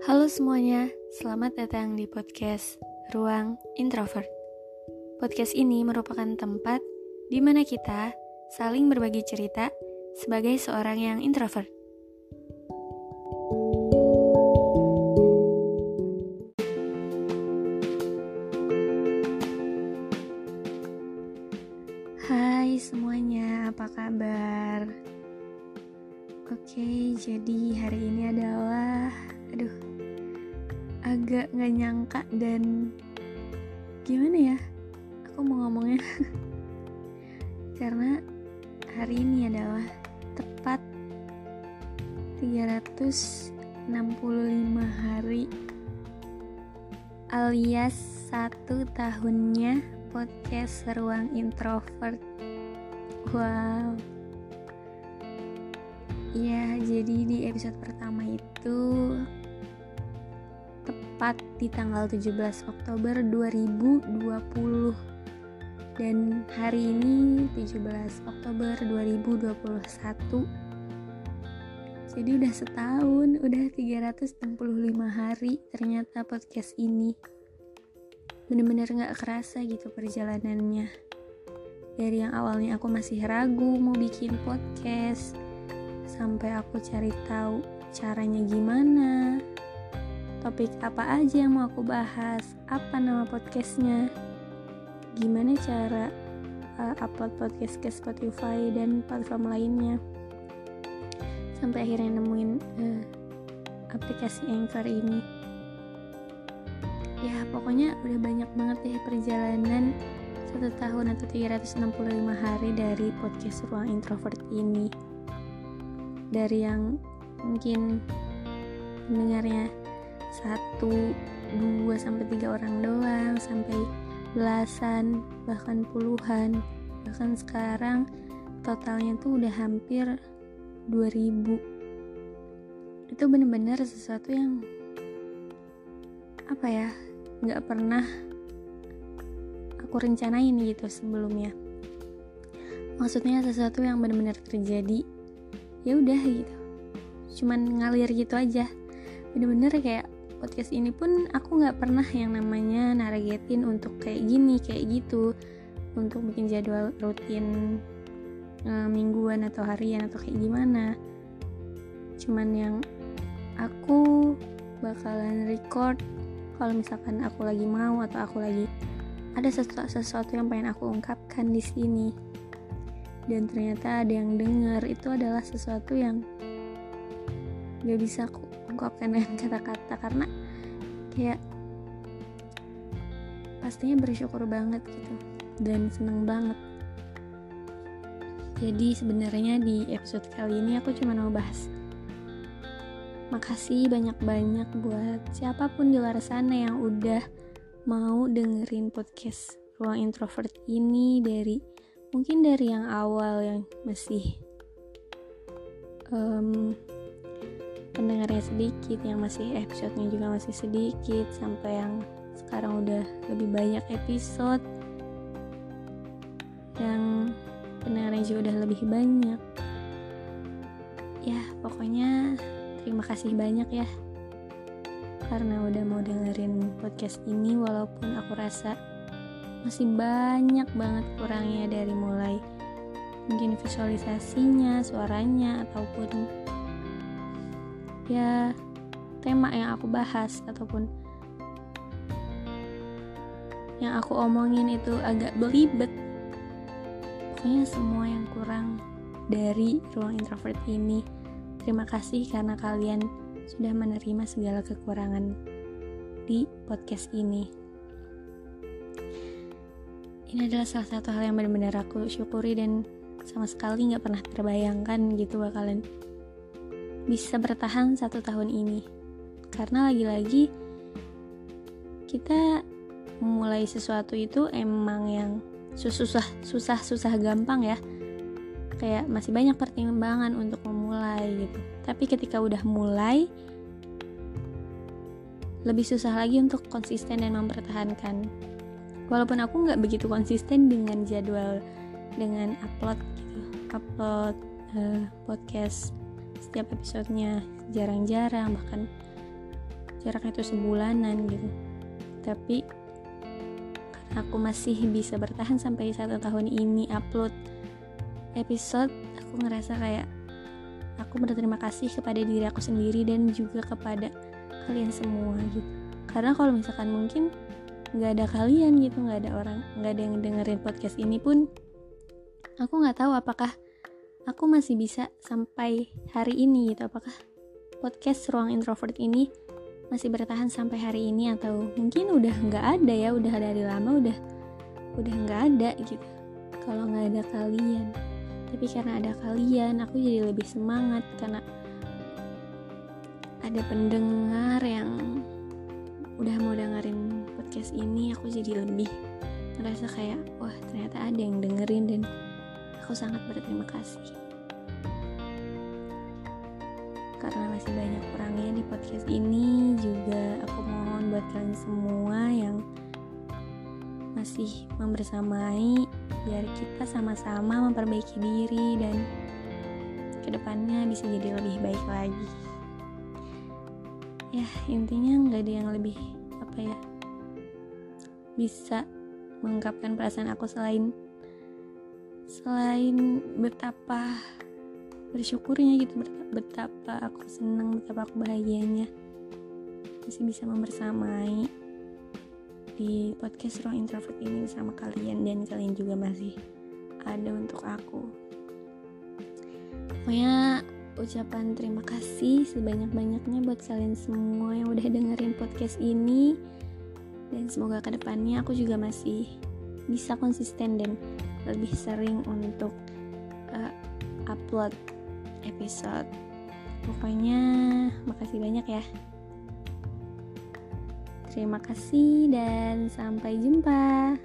Halo semuanya, selamat datang di podcast Ruang Introvert. Podcast ini merupakan tempat di mana kita saling berbagi cerita sebagai seorang yang introvert. Agak nggak nyangka dan gimana ya? Aku mau ngomongnya. Karena hari ini adalah tepat 365 hari alias satu tahunnya podcast Ruang Introvert. Wow. Ya jadi di episode pertama itu tepat di tanggal 17 Oktober 2020 dan hari ini 17 Oktober 2021 jadi udah setahun udah 365 hari ternyata podcast ini. Bener-bener gak kerasa gitu perjalanannya. Dari yang awalnya aku masih ragu mau bikin podcast sampai aku cari tahu caranya gimana topik apa aja yang mau aku bahas? Apa nama podcastnya? Gimana cara uh, upload podcast ke Spotify dan platform lainnya? Sampai akhirnya nemuin uh, aplikasi Anchor ini. Ya pokoknya udah banyak banget deh perjalanan satu tahun atau 365 hari dari podcast Ruang Introvert ini. Dari yang mungkin pendengarnya satu dua sampai tiga orang doang sampai belasan bahkan puluhan. Bahkan sekarang totalnya tuh udah hampir 2000 itu bener-bener sesuatu yang apa ya nggak pernah aku rencanain gitu sebelumnya. Maksudnya sesuatu yang bener-bener terjadi ya udah gitu. Cuman ngalir gitu aja. Bener-bener kayak podcast ini pun aku nggak pernah yang namanya nargetin untuk kayak gini kayak gitu. Untuk bikin jadwal rutin e, mingguan atau harian atau kayak gimana. Cuman yang aku bakalan record kalau misalkan aku lagi mau atau aku lagi ada sesuatu, sesuatu yang pengen aku ungkapkan di sini. Dan ternyata ada yang dengar itu adalah sesuatu yang gak bisa aku ungkapkan dengan kata-kata karena kayak pastinya bersyukur banget gitu dan seneng banget. Jadi sebenarnya di episode kali ini aku cuma mau bahas makasih banyak-banyak buat siapa pun di luar sana yang udah mau dengerin podcast ruang introvert ini dari mungkin dari yang awal yang masih um, pendengarnya sedikit yang masih episodenya juga masih sedikit sampai yang sekarang udah lebih banyak episode. Yang pendengarnya juga udah lebih banyak. Ya pokoknya terima kasih banyak ya karena udah mau dengerin podcast ini walaupun aku rasa masih banyak banget kurangnya dari mulai mungkin visualisasinya, suaranya ataupun ya tema yang aku bahas ataupun yang aku omongin itu agak belibet. Pokoknya semua yang kurang dari ruang introvert ini. Terima kasih karena kalian sudah menerima segala kekurangan di podcast ini. Ini adalah salah satu hal yang benar-benar aku syukuri dan sama sekali nggak pernah terbayangkan gitu bakalan bisa bertahan satu tahun ini. Karena lagi-lagi kita memulai sesuatu itu emang yang susah susah susah gampang ya. Kayak masih banyak pertimbangan untuk memulai gitu. Tapi ketika udah mulai lebih susah lagi untuk konsisten dan mempertahankan. Walaupun aku nggak begitu konsisten dengan jadwal dengan upload gitu upload uh, podcast setiap episodenya. Jarang-jarang bahkan jaraknya itu sebulanan gitu. Tapi karena aku masih bisa bertahan sampai satu tahun ini upload episode aku ngerasa kayak aku berterima kasih kepada diri aku sendiri dan juga kepada kalian semua gitu. Karena kalau misalkan mungkin nggak ada kalian gitu nggak ada orang nggak ada yang dengerin podcast ini pun aku nggak tahu apakah aku masih bisa sampai hari ini gitu. Apakah podcast ruang introvert ini masih bertahan sampai hari ini? Atau mungkin udah nggak ada ya? Udah dari lama udah udah nggak ada gitu. Kalau nggak ada kalian. Tapi karena ada kalian aku jadi lebih semangat. Karena ada pendengar yang udah mau dengerin podcast ini aku jadi lebih ngerasa kayak wah ternyata ada yang dengerin dan aku sangat berterima kasih. Karena masih banyak kurangnya di podcast ini juga aku mohon buat kalian semua yang masih membersamai biar kita sama-sama memperbaiki diri dan ke depannya bisa jadi lebih baik lagi. Ya intinya nggak ada yang lebih apa ya bisa mengungkapkan perasaan aku selain selain betapa bersyukurnya gitu betapa aku senang betapa aku bahagianya masih bisa membersamai di podcast ruang introvert ini sama kalian dan kalian juga masih ada untuk aku. Pokoknya ucapan terima kasih sebanyak-banyaknya buat kalian semua yang udah dengerin podcast ini. Dan semoga ke depannya aku juga masih bisa konsisten dan lebih sering untuk uh, upload episode. Pokoknya makasih banyak ya. Terima kasih dan sampai jumpa